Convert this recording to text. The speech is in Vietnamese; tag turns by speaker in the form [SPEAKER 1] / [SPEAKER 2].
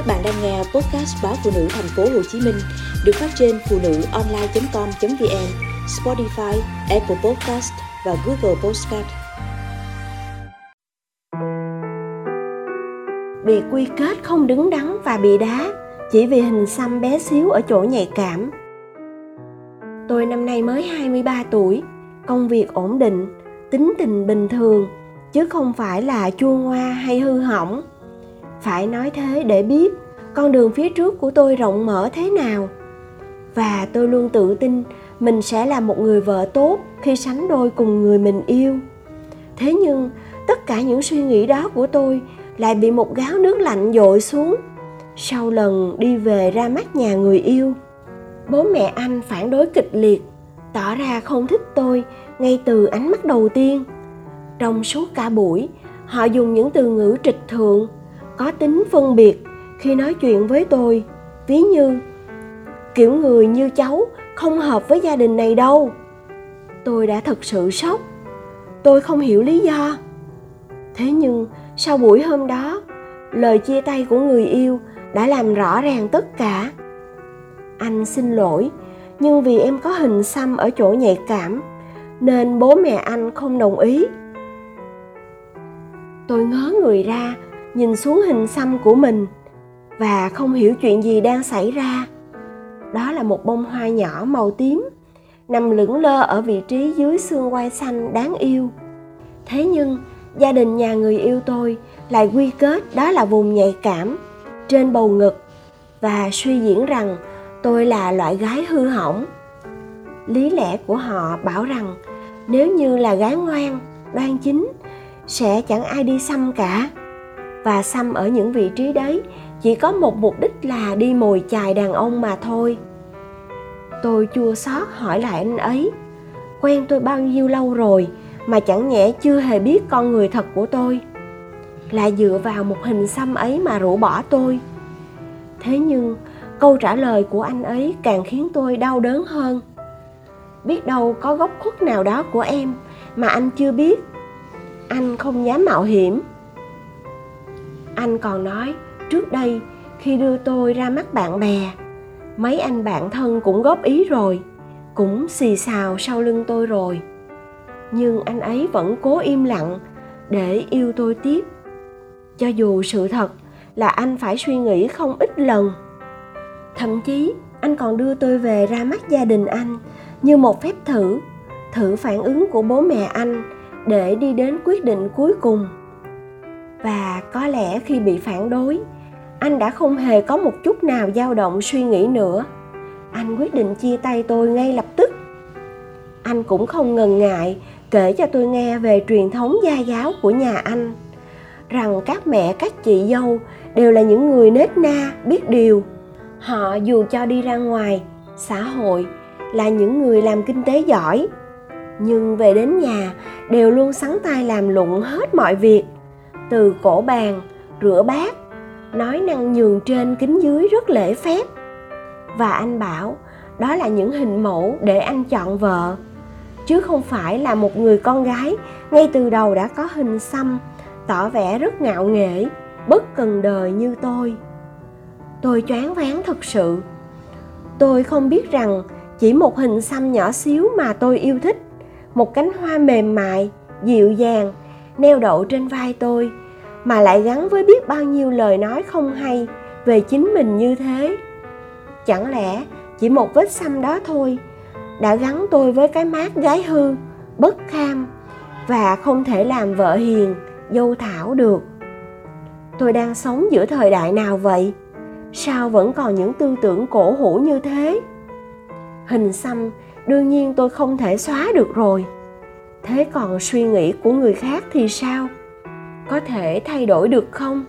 [SPEAKER 1] Các bạn đang nghe podcast báo phụ nữ thành phố Hồ Chí Minh được phát trên phụ nữ online.com.vn, Spotify, Apple Podcast và Google Podcast.
[SPEAKER 2] Bị quy kết không đứng đắn và bị đá chỉ vì hình xăm bé xíu ở chỗ nhạy cảm. Tôi năm nay mới 23 tuổi, công việc ổn định, tính tình bình thường, chứ không phải là chua ngoa hay hư hỏng phải nói thế để biết con đường phía trước của tôi rộng mở thế nào. Và tôi luôn tự tin mình sẽ là một người vợ tốt khi sánh đôi cùng người mình yêu. Thế nhưng, tất cả những suy nghĩ đó của tôi lại bị một gáo nước lạnh dội xuống. Sau lần đi về ra mắt nhà người yêu, bố mẹ anh phản đối kịch liệt, tỏ ra không thích tôi ngay từ ánh mắt đầu tiên. Trong suốt cả buổi, họ dùng những từ ngữ trịch thượng có tính phân biệt khi nói chuyện với tôi. Ví như, kiểu người như cháu không hợp với gia đình này đâu. Tôi đã thật sự sốc. Tôi không hiểu lý do. Thế nhưng, sau buổi hôm đó, lời chia tay của người yêu đã làm rõ ràng tất cả. Anh xin lỗi, nhưng vì em có hình xăm ở chỗ nhạy cảm, nên bố mẹ anh không đồng ý. Tôi ngớ người ra nhìn xuống hình xăm của mình và không hiểu chuyện gì đang xảy ra. Đó là một bông hoa nhỏ màu tím, nằm lững lơ ở vị trí dưới xương quai xanh đáng yêu. Thế nhưng, gia đình nhà người yêu tôi lại quy kết đó là vùng nhạy cảm trên bầu ngực và suy diễn rằng tôi là loại gái hư hỏng. Lý lẽ của họ bảo rằng nếu như là gái ngoan, đoan chính, sẽ chẳng ai đi xăm cả và xăm ở những vị trí đấy. Chỉ có một mục đích là đi mồi chài đàn ông mà thôi. Tôi chua xót hỏi lại anh ấy, quen tôi bao nhiêu lâu rồi mà chẳng nhẽ chưa hề biết con người thật của tôi? Là dựa vào một hình xăm ấy mà rũ bỏ tôi. Thế nhưng, câu trả lời của anh ấy càng khiến tôi đau đớn hơn. Biết đâu có góc khuất nào đó của em mà anh chưa biết. Anh không dám mạo hiểm anh còn nói, trước đây, khi đưa tôi ra mắt bạn bè, mấy anh bạn thân cũng góp ý rồi, cũng xì xào sau lưng tôi rồi. Nhưng anh ấy vẫn cố im lặng để yêu tôi tiếp. Cho dù sự thật là anh phải suy nghĩ không ít lần. Thậm chí, anh còn đưa tôi về ra mắt gia đình anh như một phép thử thử phản ứng của bố mẹ anh để đi đến quyết định cuối cùng và có lẽ khi bị phản đối, anh đã không hề có một chút nào dao động suy nghĩ nữa. Anh quyết định chia tay tôi ngay lập tức. Anh cũng không ngần ngại kể cho tôi nghe về truyền thống gia giáo của nhà anh, rằng các mẹ, các chị dâu đều là những người nết na, biết điều. Họ dù cho đi ra ngoài, xã hội là những người làm kinh tế giỏi, nhưng về đến nhà đều luôn sắn tay làm lụng hết mọi việc từ cổ bàn, rửa bát, nói năng nhường trên kính dưới rất lễ phép. Và anh bảo, đó là những hình mẫu để anh chọn vợ, chứ không phải là một người con gái ngay từ đầu đã có hình xăm, tỏ vẻ rất ngạo nghễ, bất cần đời như tôi. Tôi choáng váng thật sự. Tôi không biết rằng chỉ một hình xăm nhỏ xíu mà tôi yêu thích, một cánh hoa mềm mại, dịu dàng neo đậu trên vai tôi, mà lại gắn với biết bao nhiêu lời nói không hay về chính mình như thế. Chẳng lẽ chỉ một vết xăm đó thôi đã gắn tôi với cái mát gái hư, bất kham và không thể làm vợ hiền, dâu thảo được? Tôi đang sống giữa thời đại nào vậy? Sao vẫn còn những tư tưởng cổ hủ như thế? Hình xăm đương nhiên tôi không thể xóa được rồi thế còn suy nghĩ của người khác thì sao? Có thể thay đổi được không?